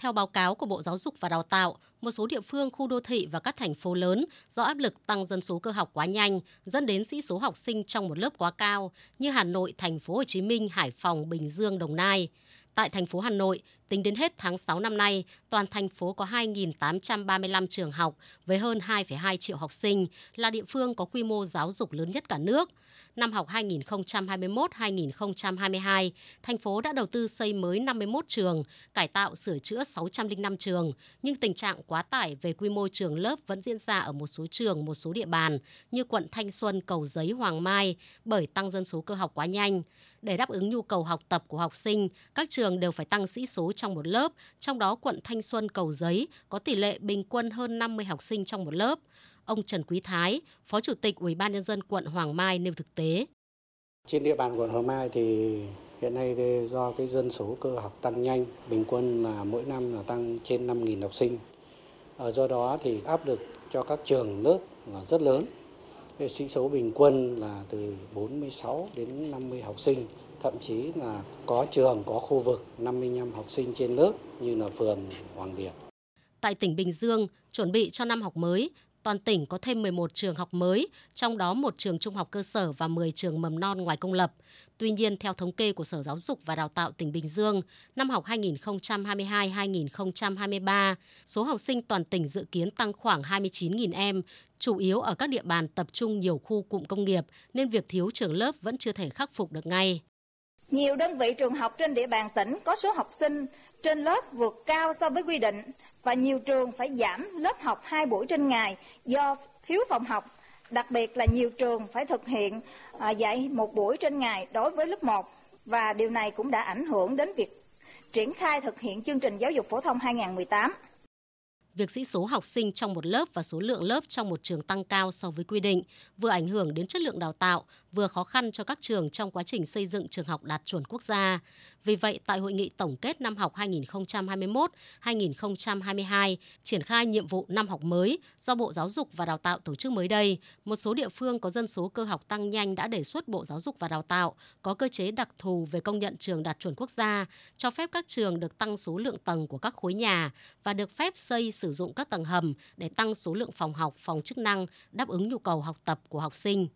Theo báo cáo của Bộ Giáo dục và Đào tạo, một số địa phương, khu đô thị và các thành phố lớn do áp lực tăng dân số cơ học quá nhanh dẫn đến sĩ số học sinh trong một lớp quá cao như Hà Nội, Thành phố Hồ Chí Minh, Hải Phòng, Bình Dương, Đồng Nai. Tại thành phố Hà Nội, tính đến hết tháng 6 năm nay, toàn thành phố có 2.835 trường học với hơn 2,2 triệu học sinh, là địa phương có quy mô giáo dục lớn nhất cả nước. Năm học 2021-2022, thành phố đã đầu tư xây mới 51 trường, cải tạo sửa chữa 605 trường, nhưng tình trạng quá tải về quy mô trường lớp vẫn diễn ra ở một số trường, một số địa bàn như quận Thanh Xuân, Cầu Giấy, Hoàng Mai bởi tăng dân số cơ học quá nhanh. Để đáp ứng nhu cầu học tập của học sinh, các trường đều phải tăng sĩ số trong một lớp, trong đó quận Thanh Xuân, Cầu Giấy có tỷ lệ bình quân hơn 50 học sinh trong một lớp. Ông Trần Quý Thái, Phó Chủ tịch Ủy ban nhân dân quận Hoàng Mai nêu thực tế. Trên địa bàn quận Hoàng Mai thì hiện nay do cái dân số cơ học tăng nhanh, bình quân là mỗi năm là tăng trên 5.000 học sinh. Ở do đó thì áp lực cho các trường lớp là rất lớn. Sĩ số bình quân là từ 46 đến 50 học sinh, thậm chí là có trường có khu vực 55 học sinh trên lớp như là phường Hoàng Điệp. Tại tỉnh Bình Dương, chuẩn bị cho năm học mới, toàn tỉnh có thêm 11 trường học mới, trong đó một trường trung học cơ sở và 10 trường mầm non ngoài công lập. Tuy nhiên, theo thống kê của Sở Giáo dục và Đào tạo tỉnh Bình Dương, năm học 2022-2023, số học sinh toàn tỉnh dự kiến tăng khoảng 29.000 em, chủ yếu ở các địa bàn tập trung nhiều khu cụm công nghiệp nên việc thiếu trường lớp vẫn chưa thể khắc phục được ngay. Nhiều đơn vị trường học trên địa bàn tỉnh có số học sinh trên lớp vượt cao so với quy định và nhiều trường phải giảm lớp học 2 buổi trên ngày do thiếu phòng học. Đặc biệt là nhiều trường phải thực hiện à, dạy một buổi trên ngày đối với lớp 1 và điều này cũng đã ảnh hưởng đến việc triển khai thực hiện chương trình giáo dục phổ thông 2018 việc sĩ số học sinh trong một lớp và số lượng lớp trong một trường tăng cao so với quy định, vừa ảnh hưởng đến chất lượng đào tạo, vừa khó khăn cho các trường trong quá trình xây dựng trường học đạt chuẩn quốc gia. Vì vậy, tại hội nghị tổng kết năm học 2021-2022, triển khai nhiệm vụ năm học mới do Bộ Giáo dục và Đào tạo tổ chức mới đây, một số địa phương có dân số cơ học tăng nhanh đã đề xuất Bộ Giáo dục và Đào tạo có cơ chế đặc thù về công nhận trường đạt chuẩn quốc gia, cho phép các trường được tăng số lượng tầng của các khối nhà và được phép xây sử dụng các tầng hầm để tăng số lượng phòng học, phòng chức năng đáp ứng nhu cầu học tập của học sinh.